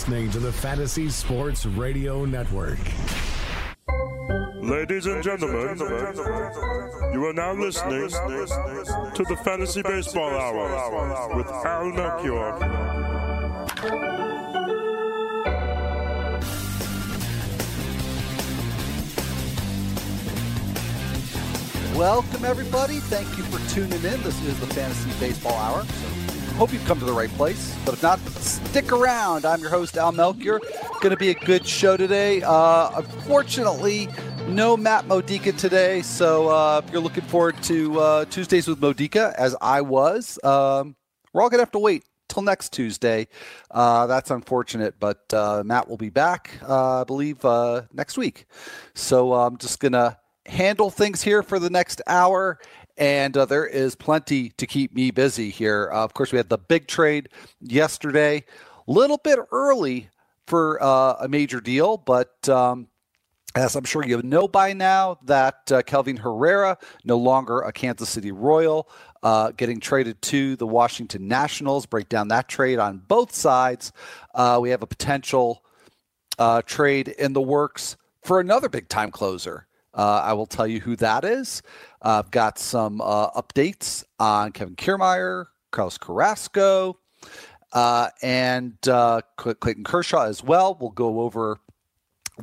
You're listening to the Fantasy Sports Radio Network. Ladies and gentlemen, you are now listening to the Fantasy Baseball Hour with Al Melchior. Welcome, everybody. Thank you for tuning in. This is the Fantasy Baseball Hour. So, hope you've come to the right place. But if not, stick around. I'm your host, Al Melchior. Going to be a good show today. Uh, unfortunately, no Matt Modica today. So uh, if you're looking forward to uh, Tuesdays with Modica, as I was, um, we're all going to have to wait till next Tuesday. Uh, that's unfortunate, but uh, Matt will be back, uh, I believe, uh, next week. So I'm just going to handle things here for the next hour. And uh, there is plenty to keep me busy here. Uh, of course, we had the big trade yesterday, a little bit early for uh, a major deal, but um, as I'm sure you know by now, that uh, Kelvin Herrera, no longer a Kansas City Royal, uh, getting traded to the Washington Nationals. Break down that trade on both sides. Uh, we have a potential trade in the works for another big time closer. Uh, I will tell you who that is. Uh, I've got some uh, updates on Kevin Kiermaier, Carlos Carrasco, uh, and uh, Clayton Kershaw as well. We'll go over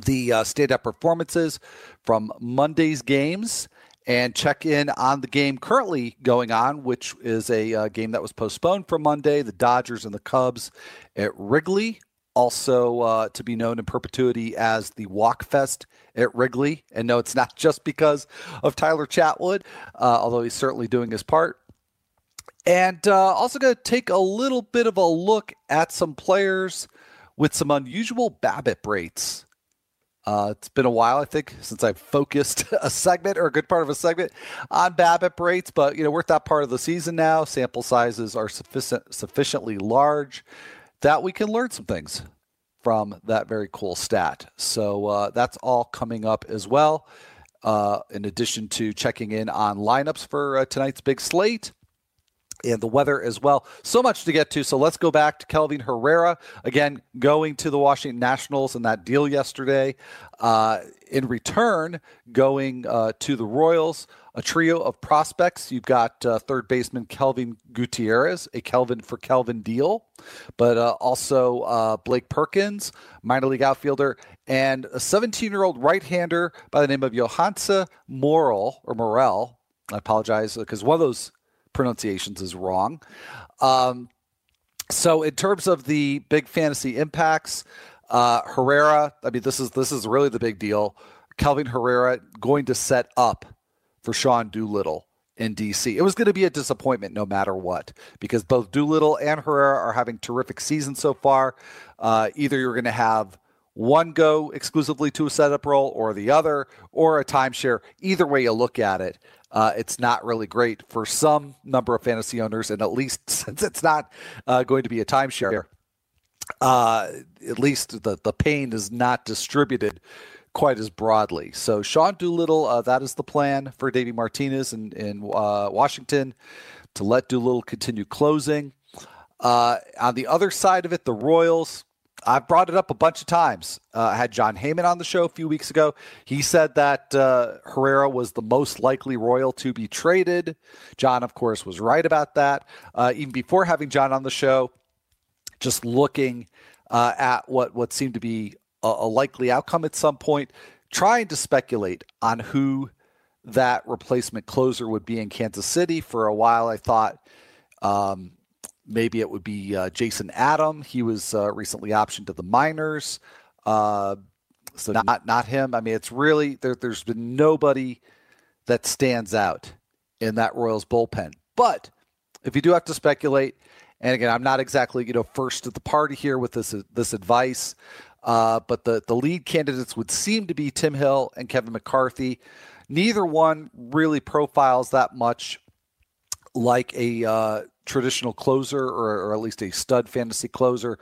the uh, stand-up performances from Monday's games and check in on the game currently going on, which is a game that was postponed for Monday. The Dodgers and the Cubs at Wrigley also uh, to be known in perpetuity as the Walk Fest at Wrigley. And no, it's not just because of Tyler Chatwood, uh, although he's certainly doing his part. And uh, also going to take a little bit of a look at some players with some unusual BABIP rates. Uh, it's been a while, I think, since I've focused a segment or a good part of a segment on BABIP rates, but you know we're at that part of the season now. Sample sizes are sufficient, sufficiently large that we can learn some things from that very cool stat. So uh, that's all coming up as well. Uh, in addition to checking in on lineups for uh, tonight's big slate and the weather as well. So much to get to. So let's go back to Kelvin Herrera again, going to the Washington Nationals and that deal yesterday. Uh, in return, going uh, to the Royals a trio of prospects. You've got uh, third baseman Kelvin Gutierrez, a Kelvin for Kelvin deal, but uh, also uh, Blake Perkins, minor league outfielder, and a 17 year old right hander by the name of Yohanse Morel or Morel. I apologize because one of those pronunciations is wrong. Um, so, in terms of the big fantasy impacts, uh, Herrera. I mean, this is this is really the big deal. Kelvin Herrera going to set up for Sean Doolittle in DC. It was going to be a disappointment no matter what because both Doolittle and Herrera are having terrific seasons so far. Uh, either you're going to have one go exclusively to a setup role or the other or a timeshare. Either way you look at it, uh, it's not really great for some number of fantasy owners, and at least since it's not uh, going to be a timeshare, uh, at least the, the pain is not distributed quite as broadly. So Sean Doolittle, uh, that is the plan for Davey Martinez in, in uh, Washington to let Doolittle continue closing. Uh, on the other side of it, the Royals, I've brought it up a bunch of times. Uh, I had Jon Heyman on the show a few weeks ago. He said that uh, Herrera was the most likely Royal to be traded. Jon, of course, was right about that. Uh, even before having John on the show, just looking at what what seemed to be a, a likely outcome at some point, trying to speculate on who that replacement closer would be in Kansas City. For a while, I thought um, maybe it would be uh, Jason Adam. He was uh, recently optioned to the minors, uh, so not not him. I mean, it's really there, there's been nobody that stands out in that Royals bullpen. But if you do have to speculate, And again, I'm not exactly you know first at the party here with this this advice, uh, but the the lead candidates would seem to be Tim Hill and Kevin McCarthy. Neither one really profiles that much like a uh, traditional closer or, or, at least a stud fantasy closer.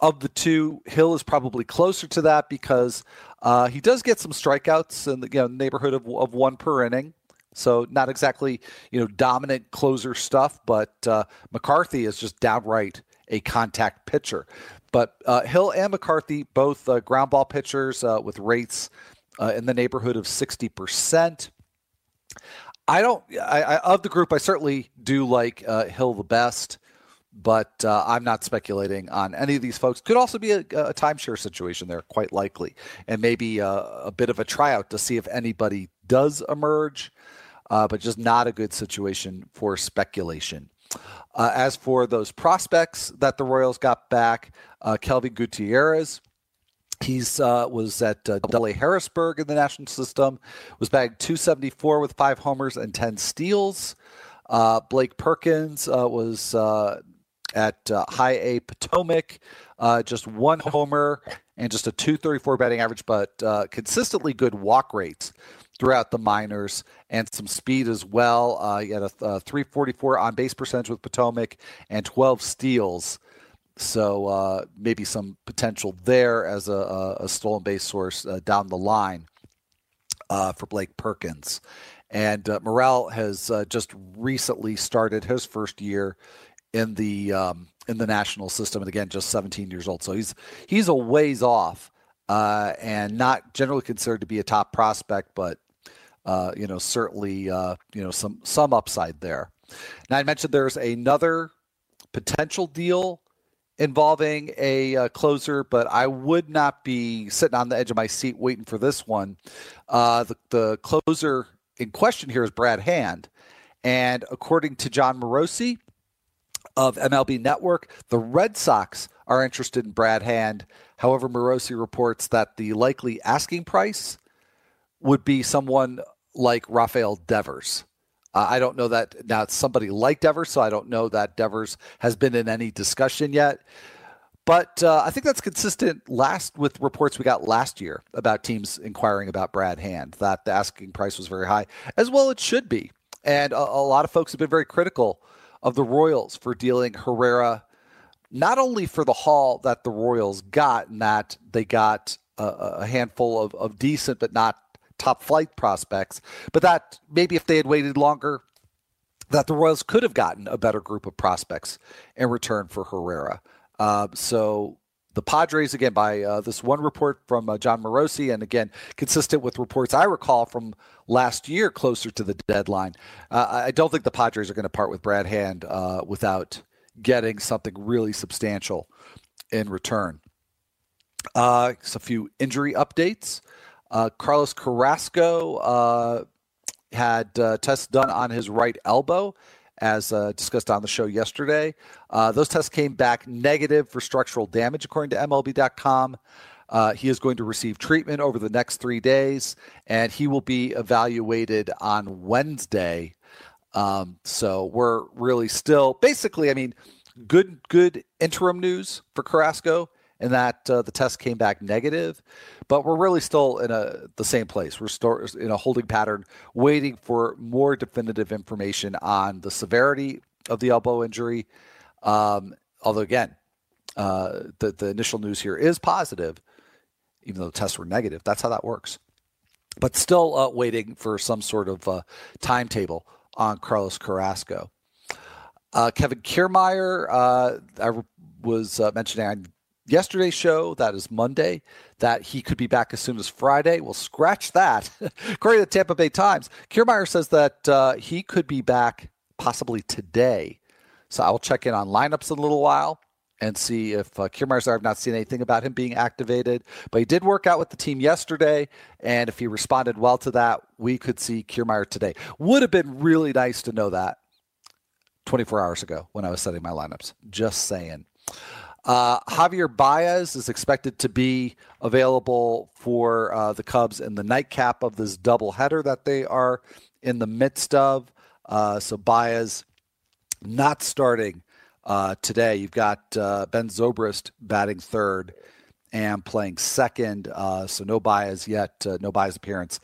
Of the two, Hill is probably closer to that because uh, he does get some strikeouts in the you know, neighborhood of, of one per inning. So not exactly you know dominant closer stuff, but uh, McCarthy is just downright a contact pitcher. But uh, Hill and McCarthy both uh, ground ball pitchers uh, with rates uh, in the neighborhood of sixty percent. I don't. I, I, of the group, I certainly do like uh, Hill the best, but I'm not speculating on any of these folks. Could also be a, a timeshare situation there, quite likely, and maybe a, a bit of a tryout to see if anybody does emerge uh, but just not a good situation for speculation. Uh, as for those prospects that the Royals got back, uh, Kelvin Gutierrez, He's uh, was at uh, Harrisburg in the national system. Was bagged 274 with five homers and 10 steals. Uh, Blake Perkins uh, was uh, at uh, High A Potomac, just one homer and just a 234 batting average, but consistently good walk rates throughout the minors and some speed as well. Uh, he had a, a 344 on base percentage with Potomac and 12 steals. So uh, maybe some potential there as a, a stolen base source uh, down the line uh, for Blake Perkins. And uh, Morel has uh, just recently started his first year in the um, in the national system, and again, just 17 years old. So he's he's a ways off, uh, and not generally considered to be a top prospect, but uh, you know, certainly, uh, you know, some some upside there. Now, I mentioned there's another potential deal involving a uh, closer, but I would not be sitting on the edge of my seat waiting for this one. Uh, the, the closer in question here is Brad Hand, and according to Jon Morosi of MLB Network, the Red Sox are interested in Brad Hand. However, Morosi reports that the likely asking price would be someone like Rafael Devers. Uh, I don't know that now it's somebody like Devers, so I don't know that Devers has been in any discussion yet. But uh, I think that's consistent last with reports we got last year about teams inquiring about Brad Hand, that the asking price was very high, as well it should be. And a, a lot of folks have been very critical of the Royals for dealing Herrera, not only for the haul that the Royals got, and that they got a, a handful of, of decent but not top flight prospects, but that maybe if they had waited longer, that the Royals could have gotten a better group of prospects in return for Herrera. Uh, so the Padres, again, by uh, this one report from uh, Jon Morosi, and again, consistent with reports I recall from last year closer to the deadline, uh, I don't think the Padres are going to part with Brad Hand uh, without getting something really substantial in return. Uh, a few injury updates. Uh, Carlos Carrasco uh, had uh, tests done on his right elbow, as uh, discussed on the show yesterday. Uh, those tests came back negative for structural damage, according to MLB.com. He is going to receive treatment over the next three days, and he will be evaluated on Wednesday. Um, so we're really still basically, I mean, good good interim news for Carrasco and that uh, the test came back negative. But we're really still in a the same place. We're still in a holding pattern, waiting for more definitive information on the severity of the elbow injury. Um, although again, uh, the the initial news here is positive, even though the tests were negative. That's how that works. But still uh, waiting for some sort of uh, timetable on Carlos Carrasco. Uh, Kevin Kiermaier, uh, I was mentioning on yesterday's show, that is Monday, that he could be back as soon as Friday. We'll scratch that. According to the Tampa Bay Times, Kiermaier says that uh, he could be back possibly today. So I'll check in on lineups in a little while and see if uh, Kiermaier's there. I've not seen anything about him being activated, but he did work out with the team yesterday. And if he responded well to that, we could see Kiermaier today. Would have been really nice to know that 24 hours ago when I was setting my lineups. Just saying. Uh, Javier Baez is expected to be available for uh, the Cubs in the nightcap of this doubleheader that they are in the midst of. Uh, so Baez not starting uh, today. You've got uh, Ben Zobrist batting third and playing second. Uh, so no Baez yet, no Baez appearance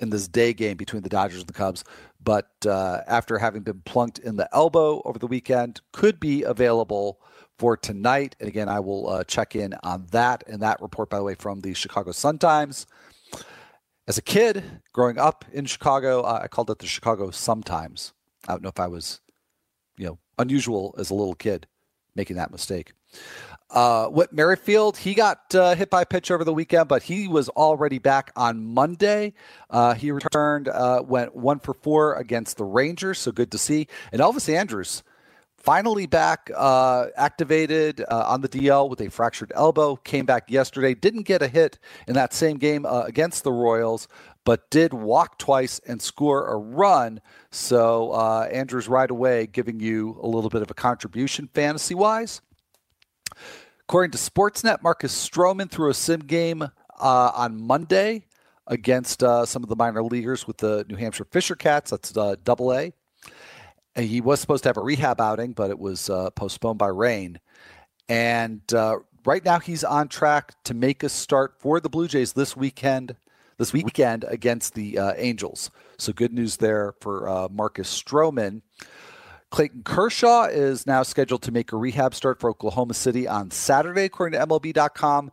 in this day game between the Dodgers and the Cubs. But uh, after having been plunked in the elbow over the weekend, could be available for tonight. And again, I will uh, check in on that. And that report, by the way, from the Chicago Sun Times. As a kid growing up in Chicago, uh, I called it the Chicago Sometimes. I don't know if I was, you know, unusual as a little kid making that mistake. Uh, Whit Merrifield, he got uh, hit by a pitch over the weekend, but he was already back on Monday. Uh, he returned, uh, went one for four against the Rangers, so good to see. And Elvis Andrus, finally back, uh, activated uh, on the DL with a fractured elbow, came back yesterday, didn't get a hit in that same game against the Royals, but did walk twice and score a run. So Andrus right away giving you a little bit of a contribution fantasy wise. According to Sportsnet, Marcus Stroman threw a sim game uh, on Monday against uh, some of the minor leaguers with the New Hampshire Fisher Cats. That's uh, double A. He was supposed to have a rehab outing, but it was uh, postponed by rain. And uh, right now, he's on track to make a start for the Blue Jays this weekend. This weekend against the uh, Angels. So good news there for Marcus Stroman. Clayton Kershaw is now scheduled to make a rehab start for Oklahoma City on Saturday, according to MLB.com.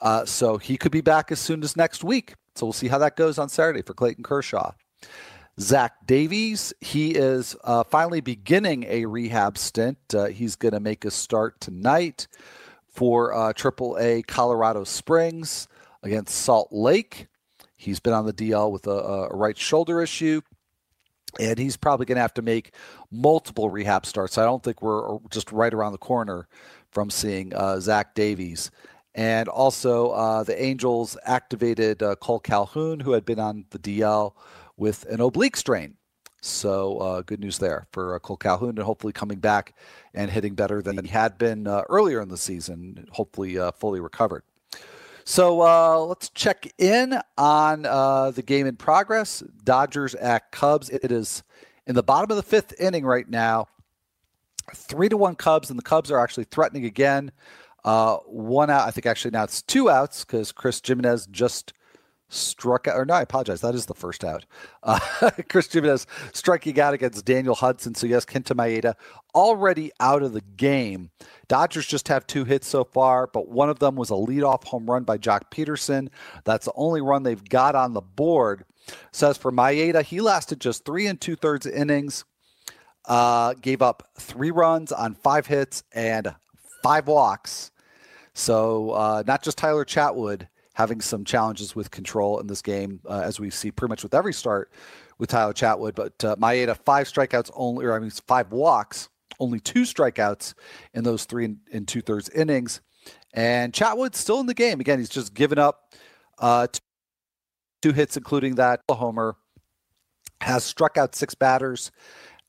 Uh, so he could be back as soon as next week. So we'll see how that goes on Saturday for Clayton Kershaw. Zach Davies, he is uh, finally beginning a rehab stint. Uh, he's going to make a start tonight for uh, AAA Colorado Springs against Salt Lake. He's been on the DL with a, a right shoulder issue and he's probably going to have to make multiple rehab starts. I don't think we're just right around the corner from seeing uh, Zach Davies. And also, uh, the Angels activated uh, Cole Calhoun, who had been on the DL with an oblique strain. So, uh, good news there for uh, Cole Calhoun, and hopefully coming back and hitting better than he had been uh, earlier in the season, hopefully fully recovered. So uh, let's check in on uh, the game in progress. Dodgers at Cubs. It is in the bottom of the fifth inning right now. Three to one Cubs, and the Cubs are actually threatening again. Uh, one out. I think actually now it's two outs because Chris Gimenez just struck out, or no, I apologize. That is the first out. Uh, Chris Gimenez striking out against Daniel Hudson. So, yes, Kenta Maeda already out of the game. Dodgers just have two hits so far, but one of them was a leadoff home run by Joc Pederson. That's the only run they've got on the board. So, as for Maeda, he lasted just three and two thirds innings, uh, gave up three runs on five hits and five walks. So, uh, not just Tyler Chatwood having some challenges with control in this game, uh, as we see pretty much with every start with Tyler Chatwood. But uh, Maeda, five strikeouts only, or I mean, five walks, only two strikeouts in those three and, and two thirds innings. And Chatwood's still in the game. Again, he's just given up uh, two hits, including that homer. Has struck out six batters,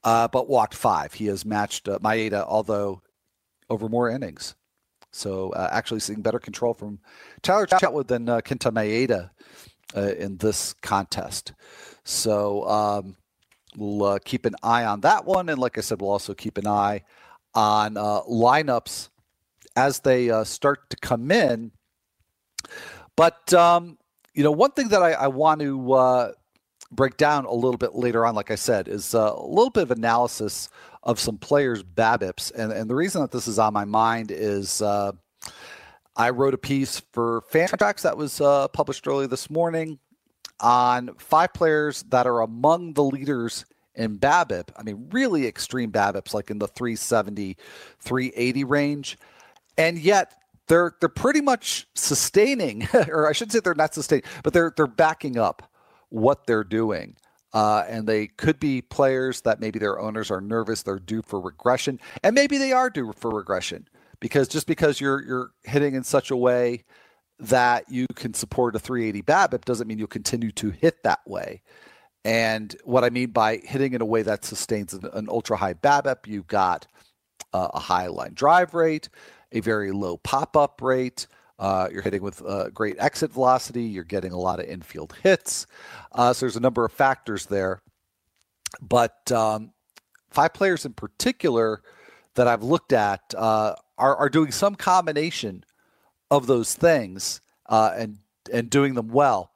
uh, but walked five. He has matched uh, Maeda, although over more innings. So uh, actually seeing better control from Tyler Chatwood than uh, Kenta Maeda uh, in this contest. So um, we'll uh, keep an eye on that one. And like I said, we'll also keep an eye on uh, lineups as they uh, start to come in. But, um, you know, one thing that I, I want to break down a little bit later on, like I said, is a little bit of analysis of some players' BABIPs. And, and the reason that this is on my mind is uh, I wrote a piece for Fantrax that was uh, published early this morning on five players that are among the leaders in BABIP. I mean, really extreme BABIPs, like in the 370, 380 range. And yet, they're they're pretty much sustaining, or I should say they're not sustaining, but they're they're backing up what they're doing. Uh, and they could be players that maybe their owners are nervous they're due for regression, and maybe they are due for regression because just because you're you're hitting in such a way that you can support a 380 BABIP doesn't mean you'll continue to hit that way. And what I mean by hitting in a way that sustains an, an ultra high BABIP, you've got uh, a high line drive rate, a very low pop up rate, uh, you're hitting with uh, great exit velocity. You're getting a lot of infield hits. Uh, so there's a number of factors there. But um, five players in particular that I've looked at uh, are, are doing some combination of those things uh, and and doing them well.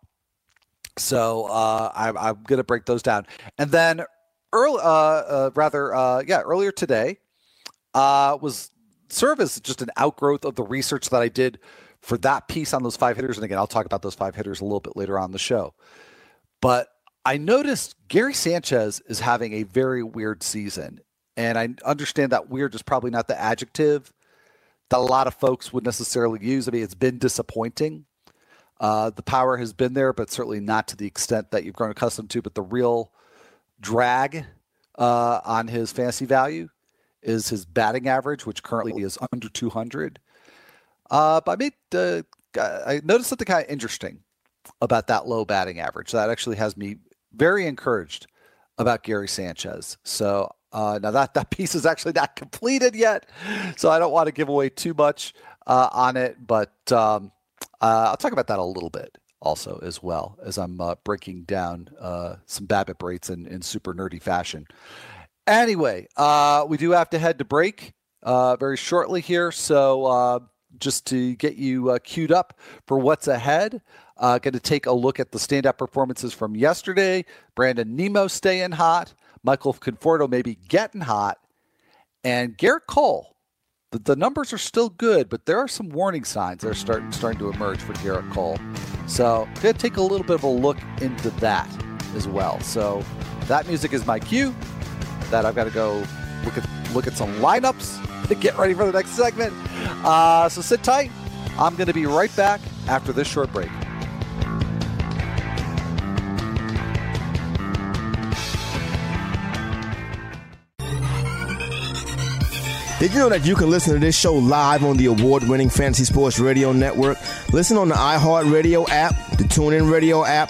So uh, I, I'm going to break those down, and then early, rather, yeah, earlier today was serve as just an outgrowth of the research that I did for that piece on those five hitters. And again, I'll talk about those five hitters a little bit later on the show. But I noticed Gary Sanchez is having a very weird season. And I understand that weird is probably not the adjective that a lot of folks would necessarily use. I mean, it's been disappointing. Uh, the power has been there, but certainly not to the extent that you've grown accustomed to. But the real drag uh, on his fantasy value is his batting average, which currently is under 200. Uh, but I made uh, I noticed something kind of interesting about that low batting average. That actually has me very encouraged about Gary Sanchez. So uh, now that that piece is actually not completed yet, so I don't want to give away too much uh, on it. But um, uh, I'll talk about that a little bit also as well as I'm uh, breaking down uh, some BABIP rates in, in super nerdy fashion. Anyway, uh, we do have to head to break very shortly here, so just to get you queued up for what's ahead. Uh, going to take a look at the standout performances from yesterday. Brandon Nimmo staying hot. Michael Conforto maybe getting hot. And Gerrit Cole. The, the numbers are still good, but there are some warning signs that are starting starting to emerge for Gerrit Cole. So going to take a little bit of a look into that as well. So that music is my cue. That I've got to go look at look at some lineups to get ready for the next segment. Uh, so sit tight. I'm going to be right back after this short break. Did you know that you can listen to this show live on the award winning Fantasy Sports Radio Network? Listen on the iHeartRadio app, the TuneIn Radio app,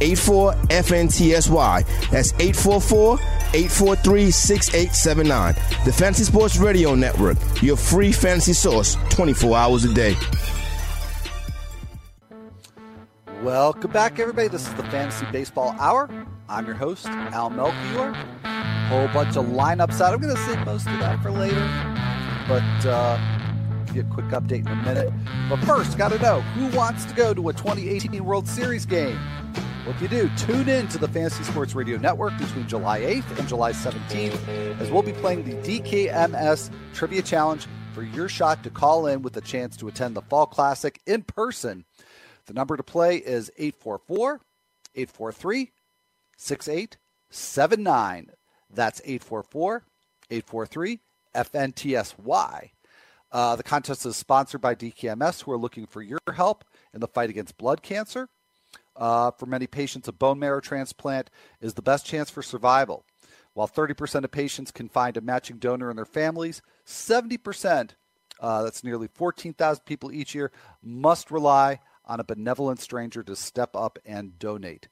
84 FNTSY. That's 844 843 6879. The Fantasy Sports Radio Network, your free fantasy source 24 hours a day. Welcome back, everybody. This is the Fantasy Baseball Hour. I'm your host, Al Melchior. Whole bunch of lineups out. I'm going to save most of that for later, but uh, give you a quick update in a minute. But first, got to know who wants to go to a 2018 World Series game? Well, if you do, tune in to the Fantasy Sports Radio Network between July 8th and July 17th, as we'll be playing the DKMS Trivia Challenge for your shot to call in with a chance to attend the Fall Classic in person. The number to play is 844 843 6879. That's 844 843 FNTSY. Uh, the contest is sponsored by DKMS, who are looking for your help in the fight against blood cancer uh, for many patients, a bone marrow transplant is the best chance for survival. While 30% of patients can find a matching donor in their families, 70%, uh, that's nearly 14,000 people each year, must rely on a benevolent stranger to step up and donate.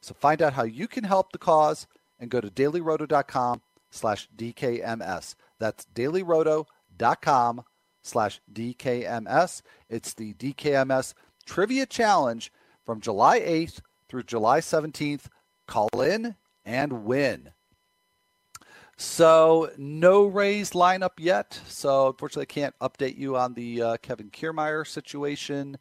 So find out how you can help the cause and go to dailyroto.com slash DKMS. That's dailyroto.com slash DKMS. It's the DKMS Trivia Challenge from July 8th through July 17th. Call in and win. So no Rays lineup yet. So unfortunately, I can't update you on the uh, Kevin Kiermaier situation.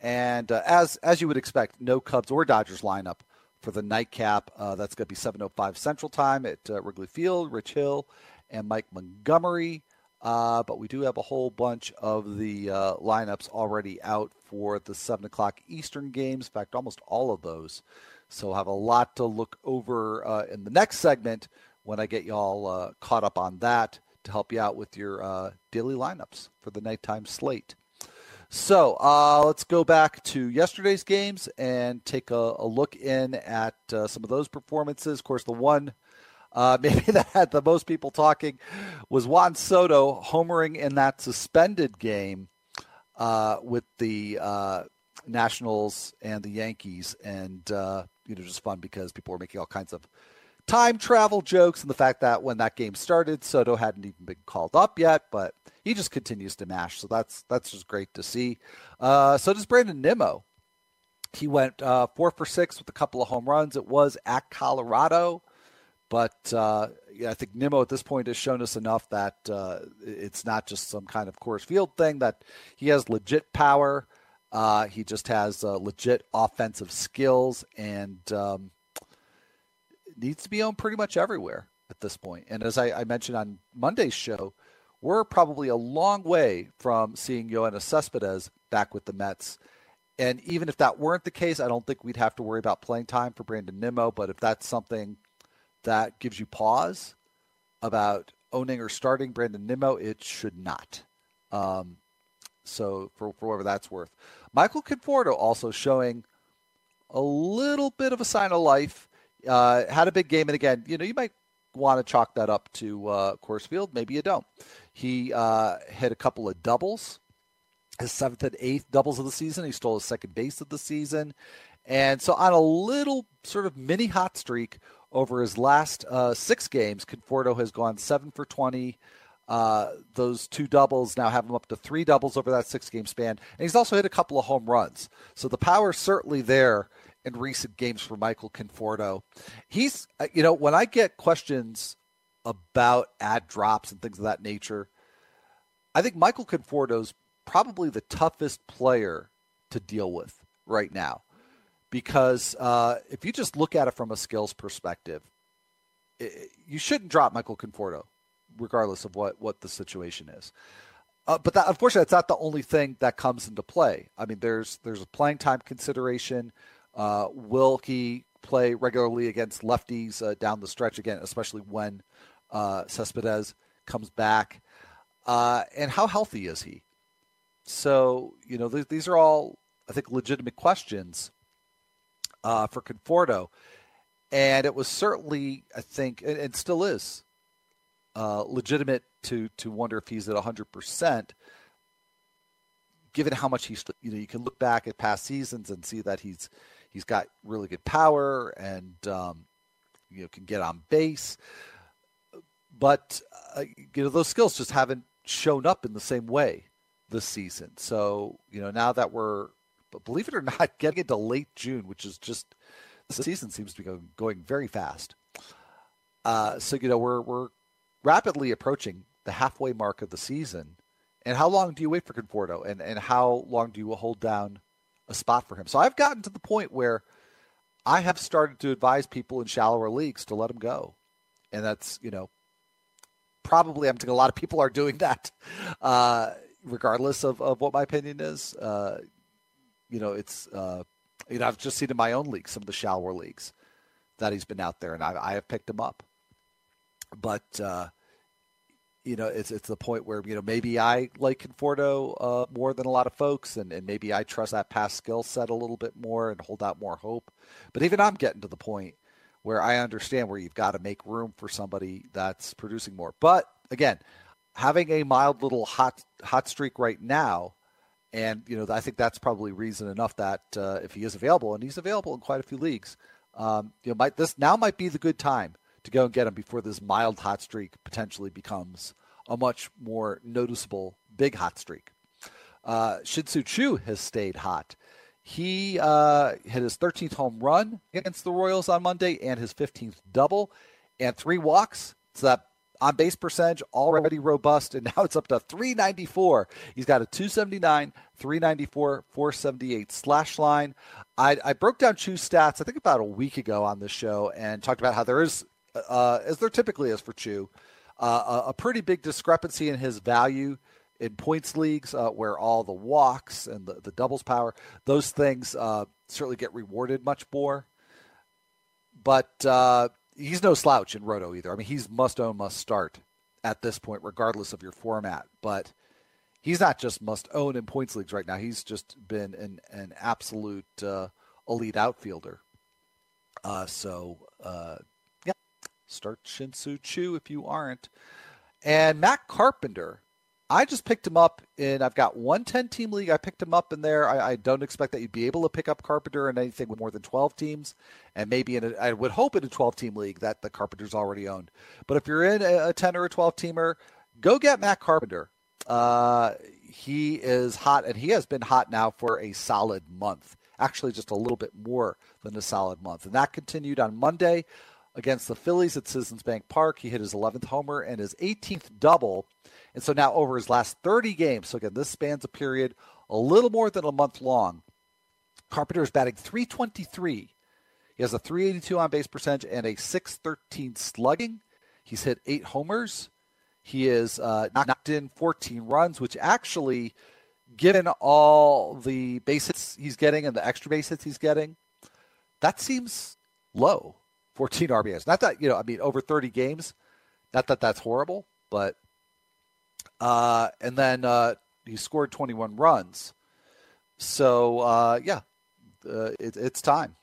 And uh, as as you would expect, no Cubs or Dodgers lineup for the nightcap. Uh, that's going to be 7:05 Central Time at uh, Wrigley Field. Rich Hill and Mike Montgomery. Uh, but we do have a whole bunch of the uh, lineups already out for the 7 o'clock Eastern games. In fact, almost all of those. So we'll have a lot to look over uh, in the next segment when I get y'all uh, caught up on that to help you out with your uh, daily lineups for the nighttime slate. So uh, let's go back to yesterday's games and take a, a look in at some of those performances. Of course, the one uh, maybe that had the most people talking was Juan Soto homering in that suspended game uh, with the uh, Nationals and the Yankees, and uh, you know, just fun because people were making all kinds of time travel jokes and the fact that when that game started, Soto hadn't even been called up yet, but he just continues to mash. So that's that's just great to see. Uh, so does Brandon Nimmo. He went uh, four for six with a couple of home runs. It was at Colorado, but uh, yeah, I think Nimmo at this point has shown us enough that uh, it's not just some kind of Coors Field thing. That he has legit power. Uh, he just has uh, legit offensive skills and um, needs to be owned pretty much everywhere at this point. And as I, I mentioned on Monday's show, we're probably a long way from seeing Yoenis Cespedes back with the Mets. And even if that weren't the case, I don't think we'd have to worry about playing time for Brandon Nimmo. But if that's something that gives you pause about owning or starting Brandon Nimmo, it should not. Um, so for, for whatever that's worth. Michael Conforto also showing a little bit of a sign of life. Uh, had a big game, and again, you know, you might want to chalk that up to uh, Coors Field. Maybe you don't. He uh, hit a couple of doubles, his seventh and eighth doubles of the season. He stole his second base of the season, and so on a little sort of mini hot streak over his last uh, six games, Conforto has gone seven for twenty. Uh, those two doubles now have him up to three doubles over that six game span. And he's also hit a couple of home runs. So the power's certainly there in recent games for Michael Conforto. He's, uh, you know, when I get questions about add drops and things of that nature, I think Michael Conforto's probably the toughest player to deal with right now. Because uh, if you just look at it from a skills perspective, it, you shouldn't drop Michael Conforto, regardless of what, what the situation is. Uh, but that, unfortunately, that's not the only thing that comes into play. I mean, there's there's a playing time consideration. Uh, will he play regularly against lefties uh, down the stretch again, especially when uh, Cespedes comes back? Uh, and how healthy is he? So, you know, th- these are all, I think, legitimate questions uh, for Conforto. And it was certainly, I think, and, and still is, uh, legitimate to, to wonder if he's at 100% given how much he's you know you can look back at past seasons and see that he's He's got really good power and um, you know can get on base, but uh, you know those skills just haven't shown up in the same way this season. So you know now that we're, believe it or not, getting into late June, which is just the season seems to be going, going very fast. Uh, so you know we're we're rapidly approaching the halfway mark of the season. And how long do you wait for Conforto? And and how long do you hold down a spot for him. So I've gotten to the point where I have started to advise people in shallower leagues to let him go. And that's, you know, probably I'm thinking a lot of people are doing that, uh, regardless of, of what my opinion is. Uh, you know, it's, uh, you know, I've just seen in my own league, some of the shallower leagues that he's been out there and I, I have picked him up. But, uh, you know, it's it's the point where you know maybe I like Conforto uh, more than a lot of folks, and, and maybe I trust that past skill set a little bit more and hold out more hope. But even I'm getting to the point where I understand where you've got to make room for somebody that's producing more. But again, having a mild little hot hot streak right now, and you know I think that's probably reason enough that uh, if he is available, and he's available in quite a few leagues, um, you know, might this now might be the good time to go and get him before this mild hot streak potentially becomes a much more noticeable big hot streak. Uh, Shin-Soo Choo has stayed hot. He uh, hit his 13th home run against the Royals on Monday and his 15th double and three walks. So that on base percentage already robust, and now it's up to 394. He's got a 279, 394, 478 slash line. I, I broke down Choo's stats, I think about a week ago on this show, and talked about how there is uh, as there typically is for Choo, uh, a, a, pretty big discrepancy in his value in points leagues uh, where all the walks and the, the doubles power, those things uh, certainly get rewarded much more. But uh, he's no slouch in Roto either. I mean, he's must own, must start at this point, regardless of your format. But he's not just must own in points leagues right now. He's just been an, an absolute uh, elite outfielder. Uh, so uh, yeah, Start Shin-Soo Choo if you aren't. And Matt Carpenter, I just picked him up and I've got one 10 team league. I picked him up in there. I, I, don't expect that you'd be able to pick up Carpenter in anything with more than 12 teams, and maybe in a, I would hope in a 12 team league that the Carpenter's already owned. But if you're in a, a 10 or a 12 teamer, go get Matt Carpenter. Uh, he is hot, and he has been hot now for a solid month. Actually, just a little bit more than a solid month, and that continued on Monday against the Phillies at Citizens Bank Park. He hit his 11th homer and his 18th double. And so now over his last 30 games, so again, this spans a period a little more than a month long. Carpenter is batting 323. He has a 382 on base percentage and a 613 slugging. He's hit eight homers. He is uh, knocked in 14 runs, which actually, given all the base hits he's getting and the extra base hits he's getting, that seems low 14 RBIs. Not that, you know, I mean, over 30 games, not that that's horrible, but, uh, and then uh, he scored 21 runs. So, uh, yeah, uh, it, it's time.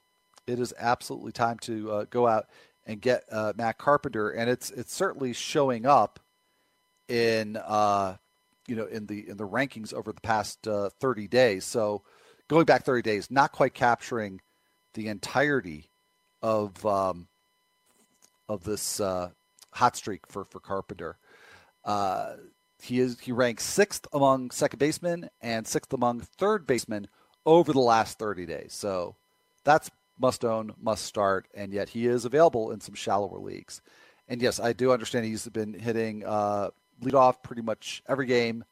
It is absolutely time to uh, go out and get uh, Matt Carpenter, and it's it's certainly showing up in uh, you know in the in the rankings over the past uh, 30 days. So going back 30 days, not quite capturing the entirety of um, of this hot streak for for Carpenter. Uh, he is he ranks sixth among second basemen and sixth among third basemen over the last 30 days. So that's must own, must start, and yet he is available in some shallower leagues. And yes, I do understand he's been hitting uh, lead off pretty much every game,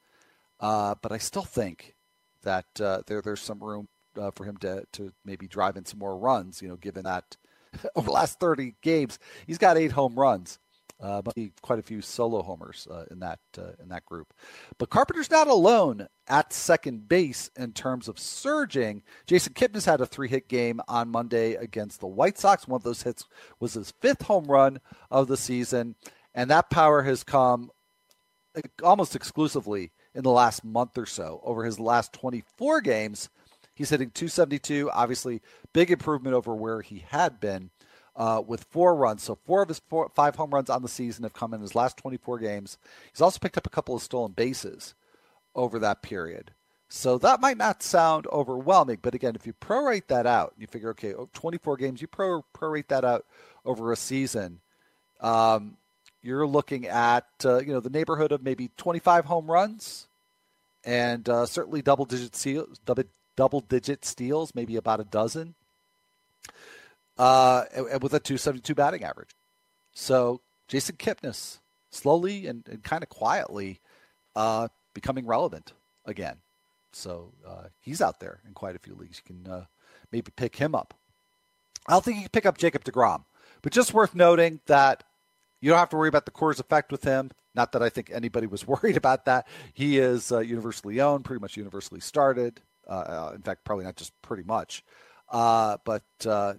uh, but I still think that uh, there there's some room uh, for him to to maybe drive in some more runs. You know, given that over the last 30 games, he's got eight home runs. Uh, quite a few solo homers uh, in that uh, in that group. But Carpenter's not alone at second base in terms of surging. Jason Kipnis had a three-hit game on Monday against the White Sox. One of those hits was his fifth home run of the season, and that power has come almost exclusively in the last month or so. Over his last 24 games, He's hitting 272. Obviously, big improvement over where he had been uh, with four runs. So four of his four, five home runs on the season have come in his last 24 games. He's also picked up a couple of stolen bases over that period. So that might not sound overwhelming, but again, if you prorate that out, you figure, okay, oh, 24 games, you pro- prorate that out over a season, um, you're looking at uh, you know the neighborhood of maybe 25 home runs, and uh, certainly double digit steals, double digit steals, maybe about a dozen, uh, with a 272 batting average. So Jason Kipnis slowly and, and kind of quietly uh, becoming relevant again. So uh, he's out there in quite a few leagues. You can uh, maybe pick him up. I don't think you can pick up Jacob DeGrom, but just worth noting that you don't have to worry about the Coors effect with him. Not that I think anybody was worried about that. He is uh, universally owned, pretty much universally started. Uh, in fact, probably not just pretty much. Uh, but uh,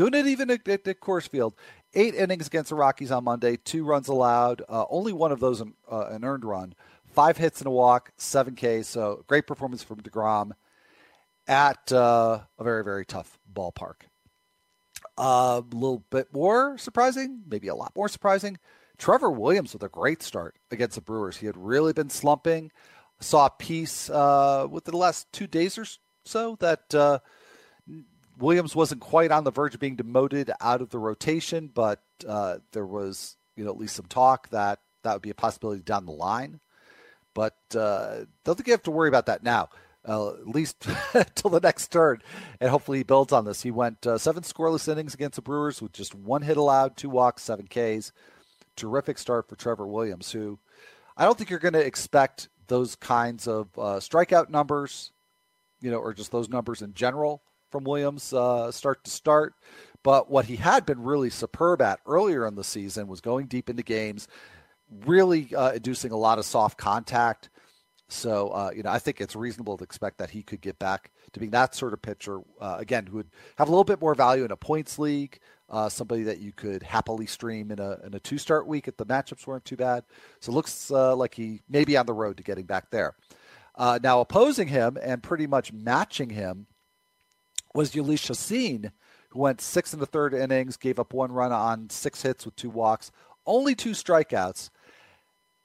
doing it even at, at, at Coors Field. Eight innings against the Rockies on Monday, two runs allowed, uh, only one of those an, uh, an earned run, five hits and a walk, seven Ks. So great performance from DeGrom at uh, a very, very tough ballpark. A little bit more surprising, maybe a lot more surprising. Trevor Williams with a great start against the Brewers. He had really been slumping saw a piece uh, within the last two days or so that uh, Williams wasn't quite on the verge of being demoted out of the rotation, but uh, there was you know at least some talk that that would be a possibility down the line. But uh, don't think you have to worry about that now. Uh, at least till the next turn, and hopefully he builds on this. He went uh, seven scoreless innings against the Brewers with just one hit allowed, two walks, seven Ks. Terrific start for Trevor Williams, who I don't think you're going to expect those kinds of uh, strikeout numbers, you know, or just those numbers in general from Williams uh, start to start. But what he had been really superb at earlier in the season was going deep into games, really uh, inducing a lot of soft contact. So, uh, you know, I think it's reasonable to expect that he could get back to being that sort of pitcher, uh, again, who would have a little bit more value in a points league, uh, somebody that you could happily stream in a in a two start week if the matchups weren't too bad. So it looks uh, like he may be on the road to getting back there. Now opposing him and pretty much matching him was Jhoulys Chacin, who went six in the third innings, gave up one run on six hits with two walks, only two strikeouts.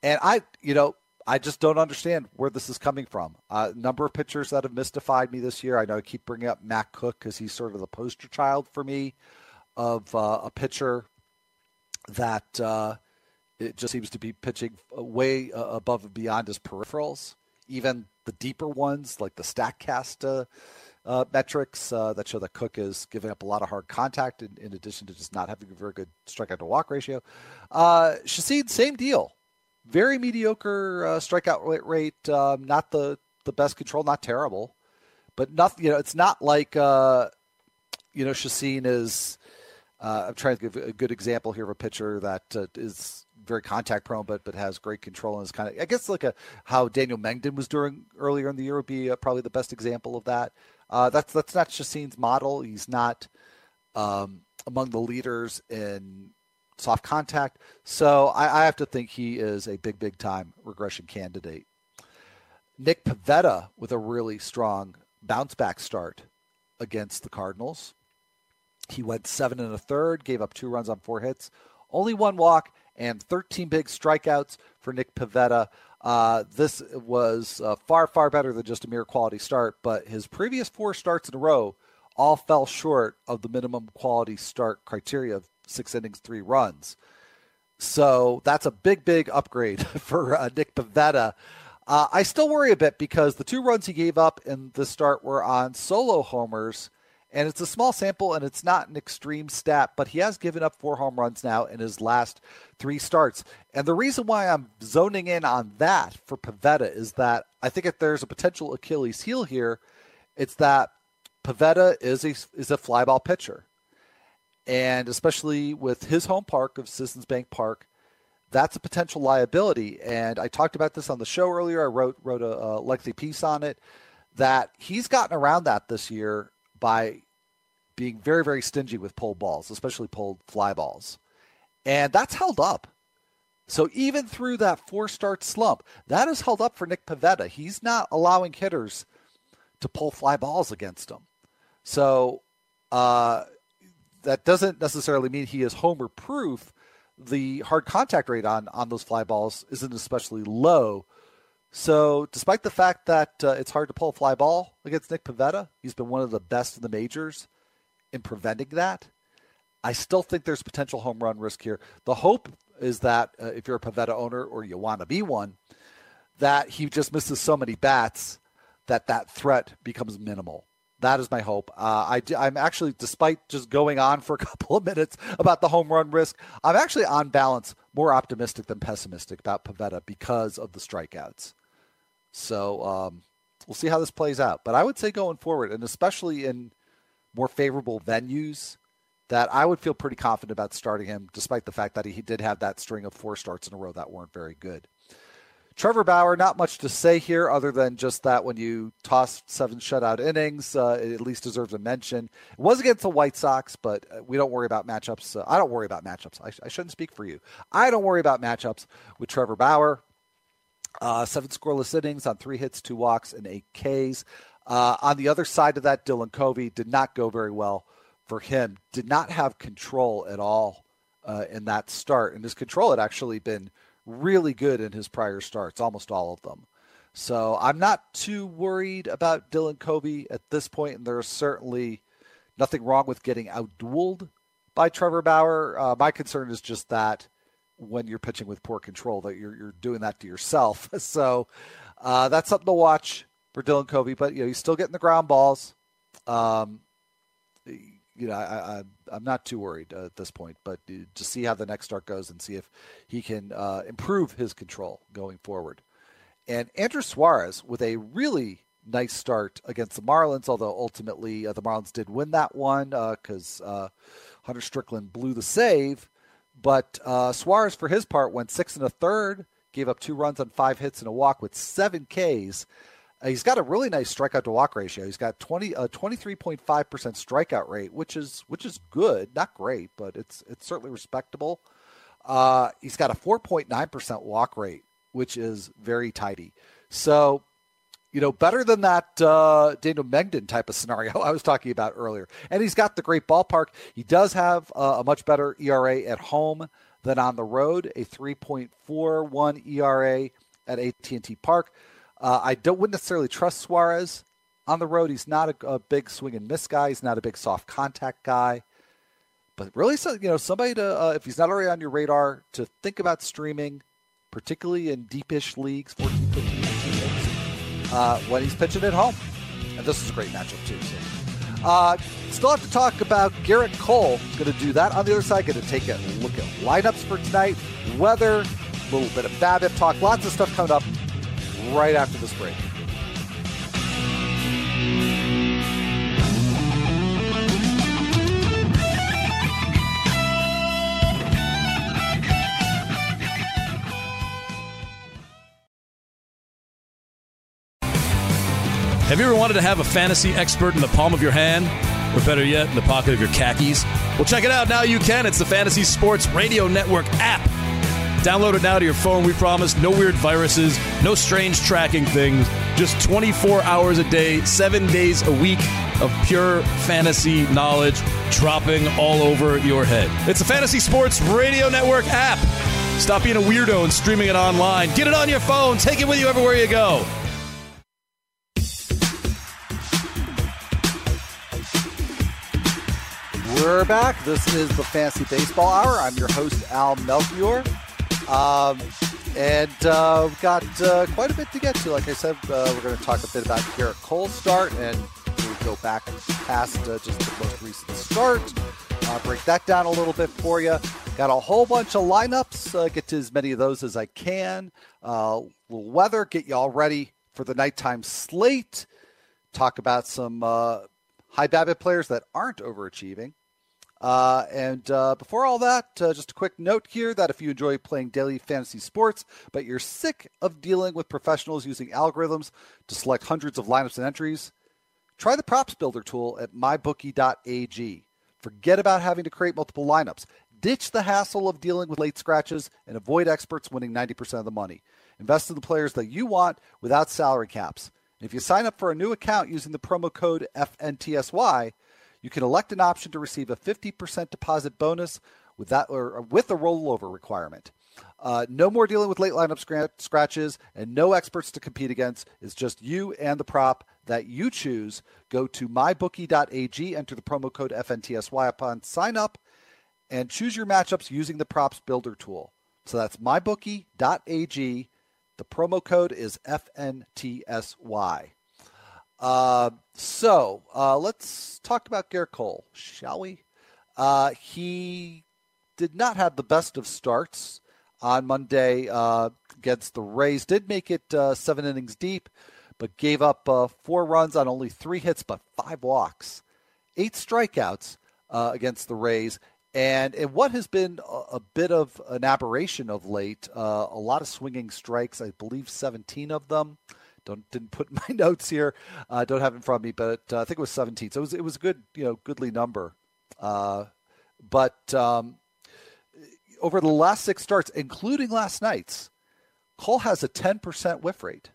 And I, you know, I just don't understand where this is coming from. A uh, number of pitchers that have mystified me this year. I know I keep bringing up Matt Koch because he's sort of the poster child for me of uh, a pitcher that uh, it just seems to be pitching way uh, above and beyond his peripherals. Even the deeper ones, like the Statcast uh, uh, metrics that show that Koch is giving up a lot of hard contact in, in addition to just not having a very good strikeout to walk ratio. Uh, same deal very mediocre uh, strikeout rate. Um, not the the best control, not terrible, but nothing. You know, it's not like uh, you know Chacin is. Uh, I'm trying to give a good example here of a pitcher that uh, is very contact prone, but but has great control and is kind of. I guess like a how Daniel Mengden was doing earlier in the year would be uh, probably the best example of that. Uh, that's that's not Chacin's model. He's not um, among the leaders in soft contact. So I, I have to think he is a big, big time regression candidate. Nick Pivetta with a really strong bounce back start against the Cardinals. He went seven and a third, gave up two runs on four hits, only one walk, and 13 big strikeouts for Nick Pivetta. Uh, this was uh, far, far better than just a mere quality start, but his previous four starts in a row all fell short of the minimum quality start criteria of six innings, three runs. So that's a big, big upgrade for uh, Nick Pivetta. Uh, I still worry a bit because the two runs he gave up in the start were on solo homers, and it's a small sample and it's not an extreme stat, but he has given up four home runs now in his last three starts. And the reason why I'm zoning in on that for Pivetta is that I think if there's a potential Achilles heel here, it's that Pivetta is a, is a fly ball pitcher and especially with his home park of Citizens Bank Park, that's a potential liability. And I talked about this on the show earlier. I wrote wrote a, a lengthy piece on it. That he's gotten around that this year by being very very stingy with pulled balls, especially pulled fly balls, and that's held up. So even through that four start slump, that is held up for Nick Pivetta. He's not allowing hitters to pull fly balls against him. So uh, that doesn't necessarily mean he is homer proof. The hard contact rate on on those fly balls isn't especially low. So, despite the fact that uh, it's hard to pull a fly ball against Nick Pivetta, he's been one of the best in the majors in preventing that. I still think there's potential home run risk here. The hope is that uh, if you're a Pivetta owner or you want to be one, that he just misses so many bats that that threat becomes minimal. That is my hope. Uh, I, am actually, despite just going on for a couple of minutes about the home run risk, I'm actually on balance more optimistic than pessimistic about Pivetta because of the strikeouts. So um, we'll see how this plays out. But I would say going forward, and especially in more favorable venues, that I would feel pretty confident about starting him, despite the fact that he did have that string of four starts in a row that weren't very good. Trevor Bauer, not much to say here other than just that when you toss seven shutout innings, uh, it at least deserves a mention. It was against the White Sox, but uh, we don't worry about matchups. Uh, I don't worry about matchups. I, I, shouldn't speak for you. I don't worry about matchups with Trevor Bauer. Uh, seven scoreless innings on three hits, two walks, and eight Ks. Uh, on the other side of that, Dylan Covey did not go very well for him. Did not have control at all uh, in that start, and his control had actually been – really good in his prior starts, almost all of them. So I'm not too worried about Dylan Covey at this point, and there's certainly nothing wrong with getting outdueled by Trevor Bauer. Uh, my concern is just that when you're pitching with poor control, that you're you're doing that to yourself. so uh, that's something to watch for Dylan Covey. But you know he's still getting the ground balls. Um, you know, I, I, am not too worried uh, at this point, but to see how the next start goes and see if he can uh, improve his control going forward. And Andrew Suarez with a really nice start against the Marlins, although ultimately uh, the Marlins did win that one because uh, uh, Hunter Strickland blew the save. But uh, Suarez, for his part, went six and a third, gave up two runs on five hits and a walk with seven Ks. Uh, he's got a really nice strikeout to walk ratio. He's got 20 a 23.5% strikeout rate, which is which is good, not great, but it's it's certainly respectable. Uh, he's got a 4.9% walk rate, which is very tidy. So, you know, better than that uh, Daniel Mengden type of scenario I was talking about earlier. And he's got the great ballpark. He does have uh, a much better ERA at home than on the road, a 3.41 ERA at AT&T Park. Uh, I don't wouldn't necessarily trust Suarez on the road. He's not a, a, big swing and miss guy. He's not a big soft contact guy. But really, so, you know, somebody to uh, if he's not already on your radar, to think about streaming, particularly in deepish leagues, 14, 15, 18 leagues, uh, when he's pitching at home. And this is a great matchup too. So. Uh, still have to talk about Gerrit Cole. Going to do that on the other side. Going to take a look at lineups for tonight, weather, a little bit of BABIP talk, lots of stuff coming up right after this break. Have you ever wanted to have a fantasy expert in the palm of your hand? Or better yet, in the pocket of your khakis? Well, check it out. Now you can. It's the Fantasy Sports Radio Network app. Download it now to your phone. We promise no weird viruses, no strange tracking things, just 24 hours a day, seven days a week of pure fantasy knowledge dropping all over your head. It's the Fantasy Sports Radio Network app. Stop being a weirdo and streaming it online. Get it on your phone. Take it with you everywhere you go. We're back. This is the Fantasy Baseball Hour. I'm your host, Al Melchior. Um, and uh, we've got uh, quite a bit to get to. Like I said, uh, we're going to talk a bit about Gerrit Cole's start, and we go back past uh, just the most recent start. Break that down a little bit for you. Got a whole bunch of lineups. Uh, get to as many of those as I can. Uh, little weather. Get you all ready for the nighttime slate. Talk about some high BABIP players that aren't overachieving. Uh, and uh, before all that, uh, just a quick note here that if you enjoy playing daily fantasy sports, but you're sick of dealing with professionals using algorithms to select hundreds of lineups and entries, try the props builder tool at mybookie.ag. Forget about having to create multiple lineups. Ditch the hassle of dealing with late scratches and avoid experts winning 90% of the money. Invest in the players that you want without salary caps. And if you sign up for a new account using the promo code FNTSY, you can elect an option to receive a 50% deposit bonus with that or with a rollover requirement. Uh, no more dealing with late lineup scratches and no experts to compete against. It's just you and the prop that you choose. Go to mybookie.ag, enter the promo code FNTSY upon sign up, and choose your matchups using the props builder tool. So that's mybookie.ag. The promo code is FNTSY. Uh, so uh, let's talk about Gerrit Cole, shall we? Uh, he did not have the best of starts on Monday uh, against the Rays. Did make it uh, seven innings deep, but gave up four runs on only three hits, but five walks, eight strikeouts against the Rays. And in what has been a, a bit of an aberration of late, a lot of swinging strikes, I believe 17 of them. Don't didn't put my notes here. Uh, don't have in front of me, but uh, I think it was 17. So it was it was a good you know goodly number. Uh, but um, over the last six starts, including last night's, Cole has a 10% whiff rate.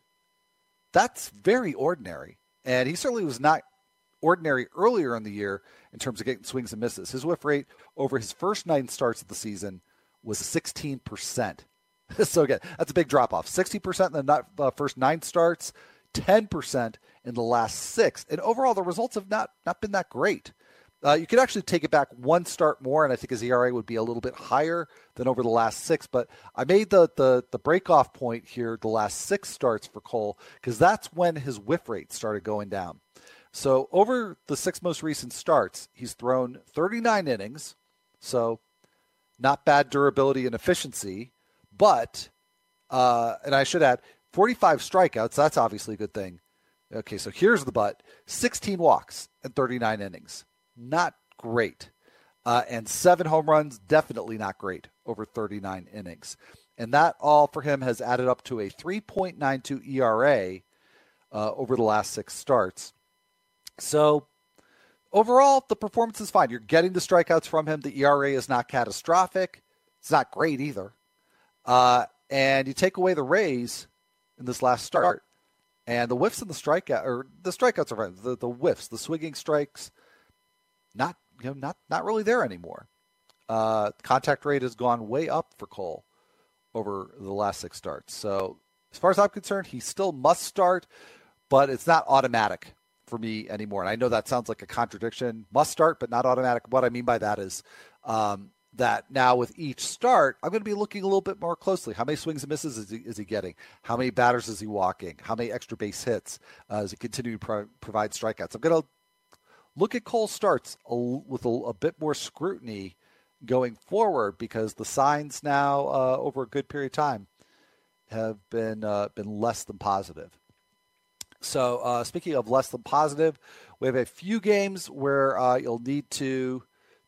That's very ordinary, and he certainly was not ordinary earlier in the year in terms of getting swings and misses. His whiff rate over his first nine starts of the season was 16%. so again, that's a big drop off. 60% in the uh, first nine starts, 10% in the last six. And overall, the results have not, not been that great. Uh, you could actually take it back one start more, and I think his ERA would be a little bit higher than over the last six. But I made the the, the break off point here, the last six starts for Cole, because that's when his whiff rate started going down. So over the six most recent starts, he's thrown 39 innings, so not bad durability and efficiency. But, uh, and I should add, 45 strikeouts. That's obviously a good thing. Okay, so here's the but 16 walks and 39 innings. Not great. Uh, and seven home runs, definitely not great over 39 innings. And that all for him has added up to a 3.92 ERA uh, over the last six starts. So overall, the performance is fine. You're getting the strikeouts from him. The ERA is not catastrophic. It's not great either. Uh, and you take away the Rays in this last start, and the whiffs and the strikeout or the strikeouts are fine. The the whiffs, the swinging strikes, not you know not not really there anymore. Uh, contact rate has gone way up for Cole over the last six starts. So as far as I'm concerned, he still must start, but it's not automatic for me anymore. And I know that sounds like a contradiction. Must start, but not automatic. What I mean by that is um, that now with each start, I'm going to be looking a little bit more closely. How many swings and misses is he, is he getting? How many batters is he walking? How many extra base hits? Uh, he continue to pro- provide strikeouts? I'm going to look at Cole starts a, with a, a, bit more scrutiny going forward because the signs now uh, over a good period of time have been uh, been less than positive. So uh, speaking of less than positive, we have a few games where uh, you'll need to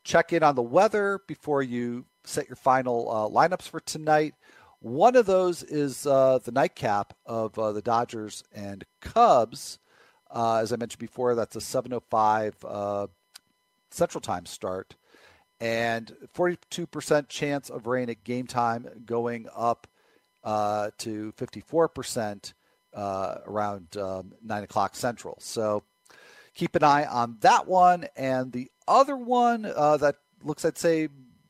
check in on the weather before you set your final uh, lineups for tonight. One of those is uh, the nightcap of uh, the Dodgers and Cubs. Uh, as I mentioned before, that's a 7:05 uh, Central Time start, and 42% chance of rain at game time, going up uh, to 54% around um, nine o'clock Central. So keep an eye on that one. And the other one uh, that looks, I'd say,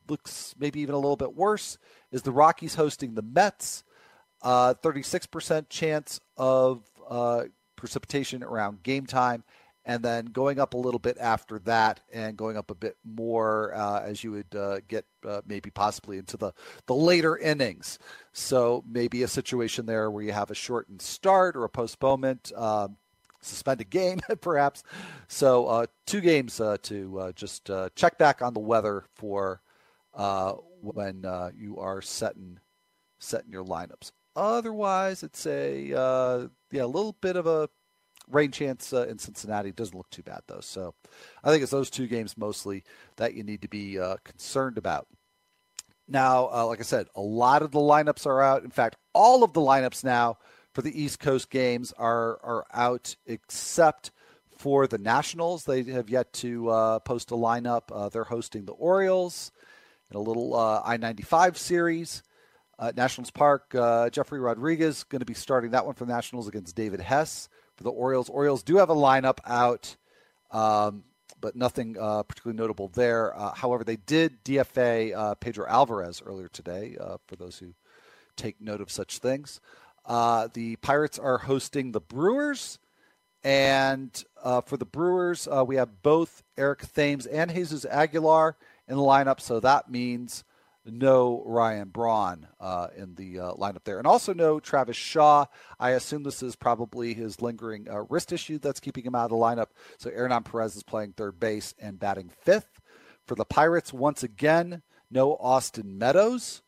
looks maybe even a little bit worse is the Rockies hosting the Mets. Uh, 36% chance of uh, precipitation around game time, and then going up a little bit after that, and going up a bit more uh, as you would uh, get uh, maybe possibly into the, the later innings. So maybe a situation there where you have a shortened start or a postponement. Um, suspended game, perhaps. So, uh, two games uh, to uh, just uh, check back on the weather for uh, when uh, you are setting setting your lineups. Otherwise, it's a yeah a little bit of a rain chance in Cincinnati. It doesn't look too bad though. So, I think it's those two games mostly that you need to be concerned about. Now, like I said, a lot of the lineups are out. In fact, all of the lineups now for the East Coast games are are out, except for the Nationals. They have yet to uh, post a lineup. Uh, they're hosting the Orioles in a little uh, I ninety five series. Nationals Park, uh, Jefry Rodriguez going to be starting that one for the Nationals against David Hess for the Orioles. Orioles do have a lineup out, um, but nothing uh, particularly notable there. Uh, however, they did DFA Pedro Alvarez earlier today. for those who take note of such things. Uh, the Pirates are hosting the Brewers. And uh, for the Brewers, uh, we have both Eric Thames and Jesus Aguilar in the lineup. So that means no Ryan Braun uh, in the uh, lineup there. And also no Travis Shaw. I assume this is probably his lingering uh, wrist issue that's keeping him out of the lineup. So Hernan Perez is playing third base and batting fifth. For the Pirates, once again, no Austin Meadows.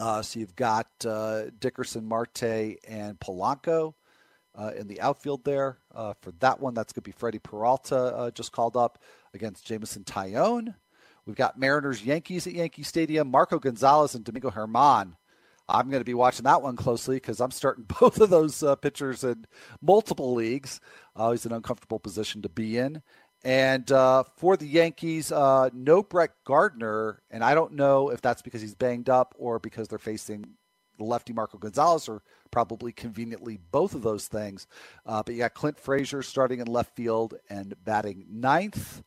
Uh, so you've got uh, Dickerson, Marte, and Polanco uh, in the outfield there. Uh, for that one, that's going to be Freddie Peralta uh, just called up against Jameson Taillon. We've got Mariners, Yankees at Yankee Stadium, Marco Gonzalez and Domingo German. I'm going to be watching that one closely because I'm starting both of those uh, pitchers in multiple leagues. Always an uncomfortable position to be in. And uh, for the Yankees, uh, no Brett Gardner. And I don't know if that's because he's banged up or because they're facing the lefty Marco Gonzalez, or probably conveniently both of those things. Uh, but you got Clint Frazier starting in left field and batting ninth.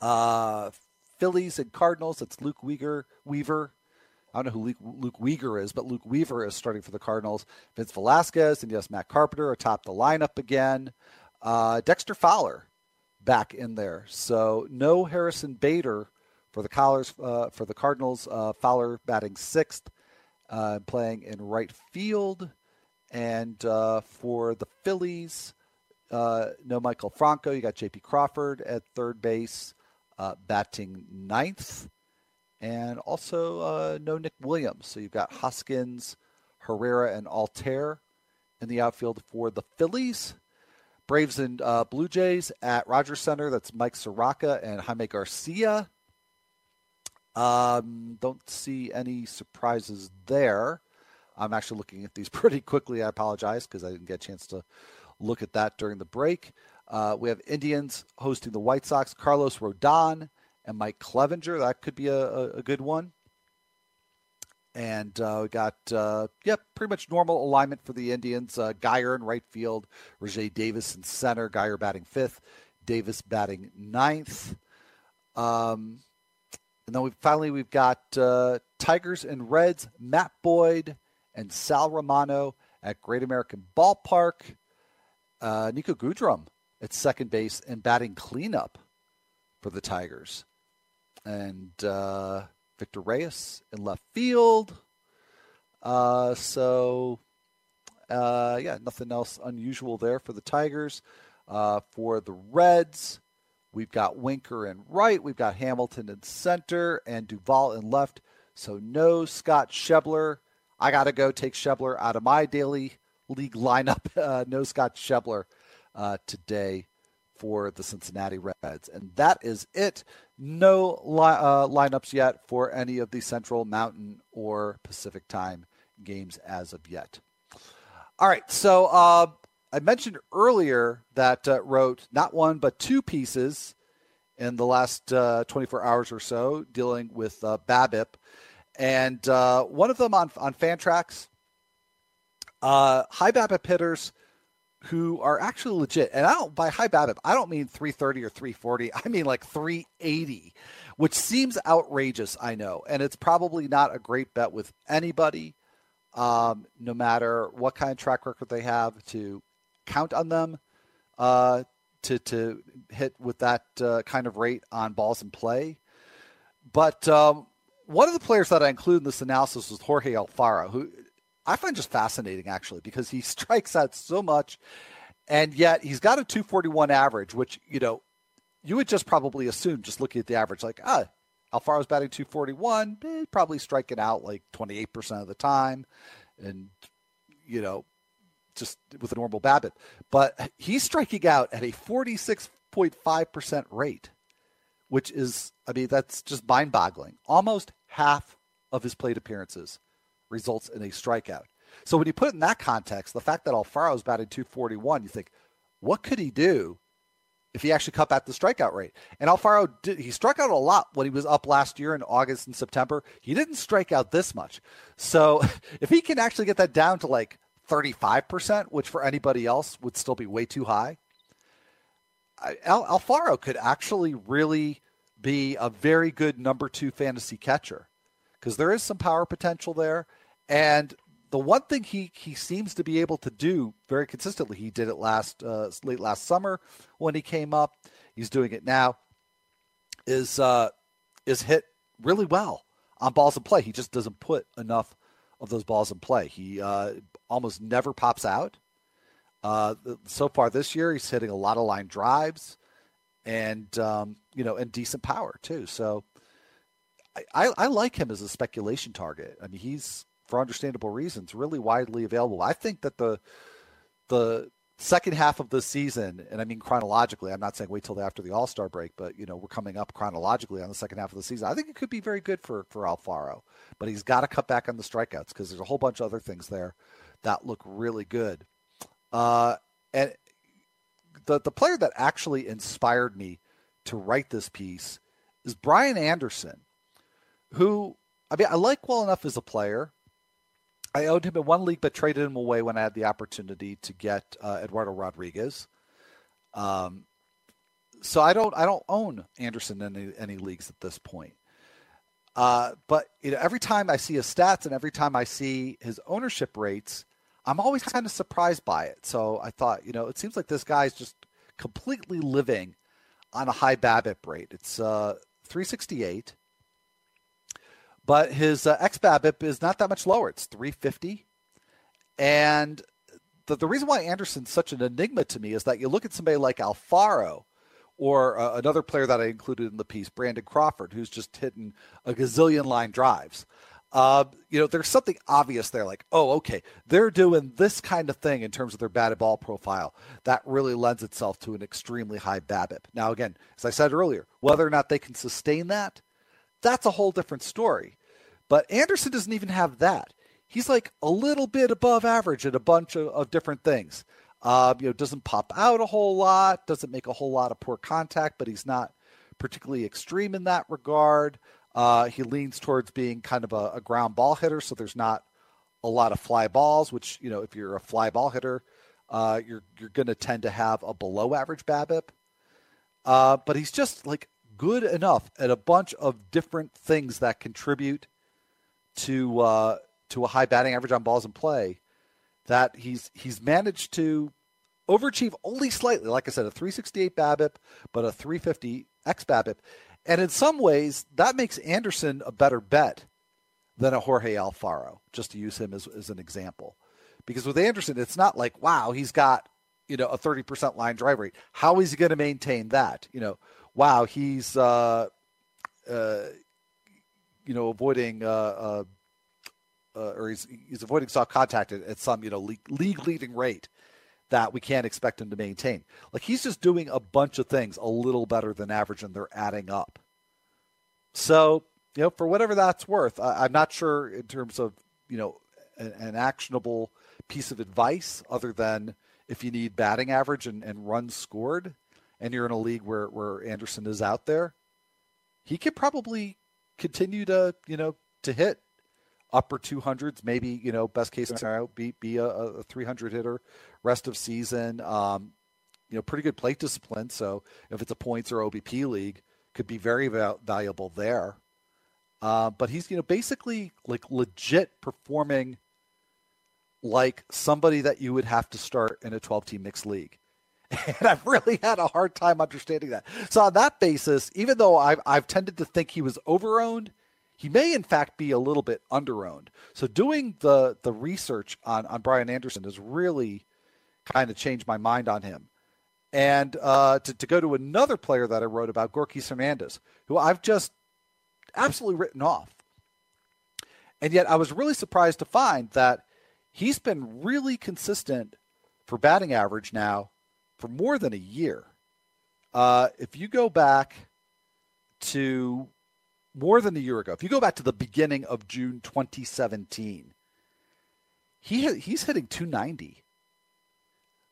Uh, Phillies and Cardinals, it's Luke Weaver. Weaver. I don't know who Luke, Luke Weaver is, but Luke Weaver is starting for the Cardinals. Vince Velasquez and yes, Matt Carpenter atop the lineup again. Uh, Dexter Fowler back in there. So no Harrison Bader for the Collars uh, for the Cardinals. Uh, Fowler batting sixth, uh, playing in right field, and uh, for the Phillies, uh, no Maikel Franco. You got J.P. Crawford at third base, uh, batting ninth, and also no Nick Williams. So you've got Hoskins, Herrera, and Altherr in the outfield for the Phillies. Braves and uh, Blue Jays at Rogers Center. That's Mike Soroka and Jaime Garcia. Um, don't see any surprises there. I'm actually looking at these pretty quickly. I apologize because I didn't get a chance to look at that during the break. Uh, we have Indians hosting the White Sox. Carlos Rodon and Mike Clevinger. That could be a, a, a good one. And uh, we got, uh, yeah, pretty much normal alignment for the Indians. Uh, Guyer in right field, Rajai Davis in center, Guyer batting fifth, Davis batting ninth. Um, and then we finally we've got uh, Tigers and Reds, Matt Boyd and Sal Romano at Great American Ballpark. Uh, Niko Goodrum at second base and batting cleanup for the Tigers. And uh, Victor Reyes in left field. Uh, so, uh, yeah, nothing else unusual there for the Tigers. Uh, for the Reds, we've got Winker in right, we've got Hamilton in center, and Duvall in left. So, no Scott Schebler. I got to go take Schebler out of my daily league lineup. Uh, no Scott Schebler uh, today for the Cincinnati Reds. And that is it. No li- uh, lineups yet for any of the Central Mountain or Pacific time games as of yet. All right. So uh, I mentioned earlier that uh, wrote not one, but two pieces in the last uh, 24 hours or so dealing with uh, BABIP. And uh, one of them on, on Fantrax. high BABIP hitters – who are actually legit. And I don't by high BABIP, I don't mean 330 or 340. I mean like 380, which seems outrageous, I know. And it's probably not a great bet with anybody, um, no matter what kind of track record they have to count on them uh, to, to hit with that uh, kind of rate on balls in play. But um, one of the players that I include in this analysis was Jorge Alfaro, who I find just fascinating actually because he strikes out so much, and yet he's got a 241 average, which you know you would just probably assume just looking at the average, like ah, Alfaro's batting 241, eh, probably striking out like 28 percent of the time, and you know just with a normal BABIP, but he's striking out at a 46.5 percent rate, which is I mean that's just mind-boggling. Almost half of his plate appearances results in a strikeout. So when you put it in that context, the fact that Alfaro's batting 241, you think, what could he do if he actually cut back the strikeout rate? And Alfaro did, he struck out a lot when he was up last year in August and September. He didn't strike out this much. So if he can actually get that down to like 35%, which for anybody else would still be way too high, Al- Alfaro could actually really be a very good number two fantasy catcher because there is some power potential there. And the one thing he he seems to be able to do very consistently, he did it last uh, late last summer when he came up. He's doing it now. Is uh, is hit really well on balls in play. He just doesn't put enough of those balls in play. He uh, almost never pops out. Uh, so far this year, he's hitting a lot of line drives, and um, you know, and decent power too. So I, I like him as a speculation target. I mean, he's for understandable reasons really widely available. I think that the the second half of the season, and I mean chronologically, I'm not saying wait till after the All Star break, but you know we're coming up chronologically on the second half of the season. I think it could be very good for for Alfaro, but he's got to cut back on the strikeouts because there's a whole bunch of other things there that look really good. Uh, and the the player that actually inspired me to write this piece is Brian Anderson who I mean I like well enough as a player. I owned him in one league, but traded him away when I had the opportunity to get uh, Eduardo Rodriguez. Um, so I don't I don't own Anderson in any, any leagues at this point. Uh, but you know, every time I see his stats and every time I see his ownership rates, I'm always kind of surprised by it. So I thought, you know, it seems like this guy's just completely living on a high BABIP rate. It's uh, 368. But his uh, xBABIP is not that much lower. It's 350. And the, the reason why Anderson's such an enigma to me is that you look at somebody like Alfaro or uh, another player that I included in the piece, Brandon Crawford, who's just hitting a gazillion line drives. Uh, you know, there's something obvious there, like, oh, okay, they're doing this kind of thing in terms of their batted ball profile that really lends itself to an extremely high BABIP. Now, again, as I said earlier, whether or not they can sustain that that's a whole different story. But Anderson doesn't even have that. He's like a little bit above average at a bunch of, of different things. Uh, you know, doesn't pop out a whole lot, doesn't make a whole lot of poor contact, but he's not particularly extreme in that regard. Uh, he leans towards being kind of a, a, ground ball hitter, so there's not a lot of fly balls. Which you know, if you're a fly ball hitter, uh, you're you're going to tend to have a below average BABIP. Uh, but he's just like good enough at a bunch of different things that contribute to uh, to a high batting average on balls in play, that he's he's managed to overachieve only slightly. Like I said, a 368 BABIP, but a 350 xBABIP, and in some ways that makes Anderson a better bet than a Jorge Alfaro. Just to use him as, as an example, because with Anderson, it's not like wow he's got you know a 30% line drive rate. How is he going to maintain that? You know, wow he's uh, uh, you know avoiding uh, uh, uh, or he's he's avoiding soft contact at, at some you know league, league leading rate that we can't expect him to maintain. Like he's just doing a bunch of things a little better than average, and they're adding up. So you know, for whatever that's worth, I, am not sure in terms of you know an, an, actionable piece of advice other than if you need batting average and, and runs scored, and you're in a league where where Anderson is out there, he could probably continue to you know to hit upper 200s, maybe you know best case scenario be be a, a 300 hitter rest of season. Um, you know, pretty good plate discipline. So if it's a points or OBP league, could be very val- valuable there. Uh, but he's you know basically like legit performing like somebody that you would have to start in a 12 team mixed league. And I've really had a hard time understanding that. So on that basis, even though I've, I've tended to think he was overowned, he may in fact be a little bit underowned. So doing the the research on on Brian Anderson has really kind of changed my mind on him. And uh, to, to go to another player that I wrote about, Gorkys Hernandez, who I've just absolutely written off. And yet I was really surprised to find that he's been really consistent for batting average now for more than a year. Uh, if you go back to more than a year ago, if you go back to the beginning of June 2017, he he's hitting 290.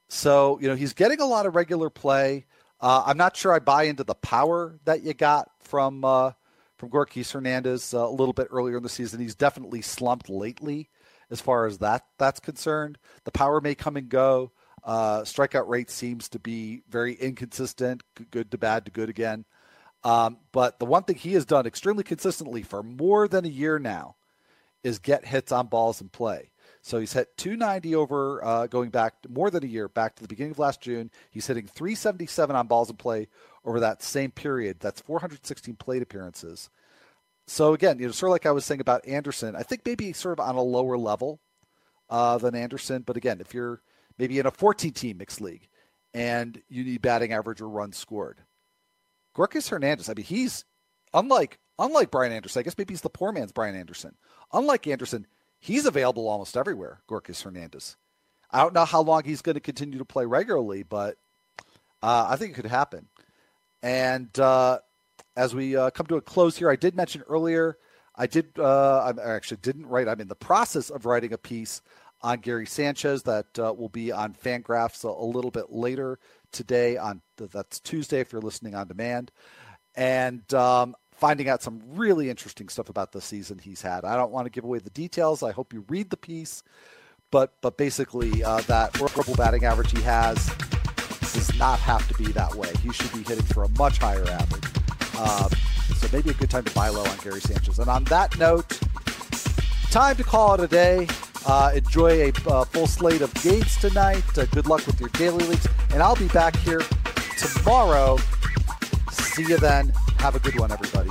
So you know he's getting a lot of regular play. Uh, I'm not sure I buy into the power that you got from uh, from Gorkys Hernandez uh, a little bit earlier in the season. He's definitely slumped lately as far as that that's concerned. The power may come and go. Uh, strikeout rate seems to be very inconsistent, good to bad to good again. Um, but the one thing he has done extremely consistently for more than a year now is get hits on balls in play. So he's hit 290 over uh, going back more than a year, back to the beginning of last June. He's hitting 377 on balls in play over that same period. That's 416 plate appearances. So again, you know, sort of like I was saying about Anderson, I think maybe sort of on a lower level uh, than Anderson. But again, if you're maybe in a 14 team mixed league and you need batting average or runs scored, Gorkys Hernandez, I mean, he's unlike unlike Brian Anderson. I guess maybe he's the poor man's Brian Anderson. Unlike Anderson, he's available almost everywhere. Gorkys Hernandez. I don't know how long he's going to continue to play regularly, but uh, I think it could happen. And uh, as we uh, come to a close here, I did mention earlier. I did. Uh, I actually didn't write. I'm in the process of writing a piece on Gary Sanchez that uh, will be on Fangraphs a, a little bit later today on that's Tuesday if you're listening on demand, and um, finding out some really interesting stuff about the season he's had. I don't want to give away the details. I hope you read the piece, but but basically uh, that horrible batting average he has does not have to be that way. He should be hitting for a much higher average. Uh, so maybe a good time to buy low on Gary Sanchez. And on that note, time to call it a day. Uh, enjoy a uh, full slate of games tonight. Uh, good luck with your daily leagues. And I'll be back here tomorrow. See you then. Have a good one, everybody.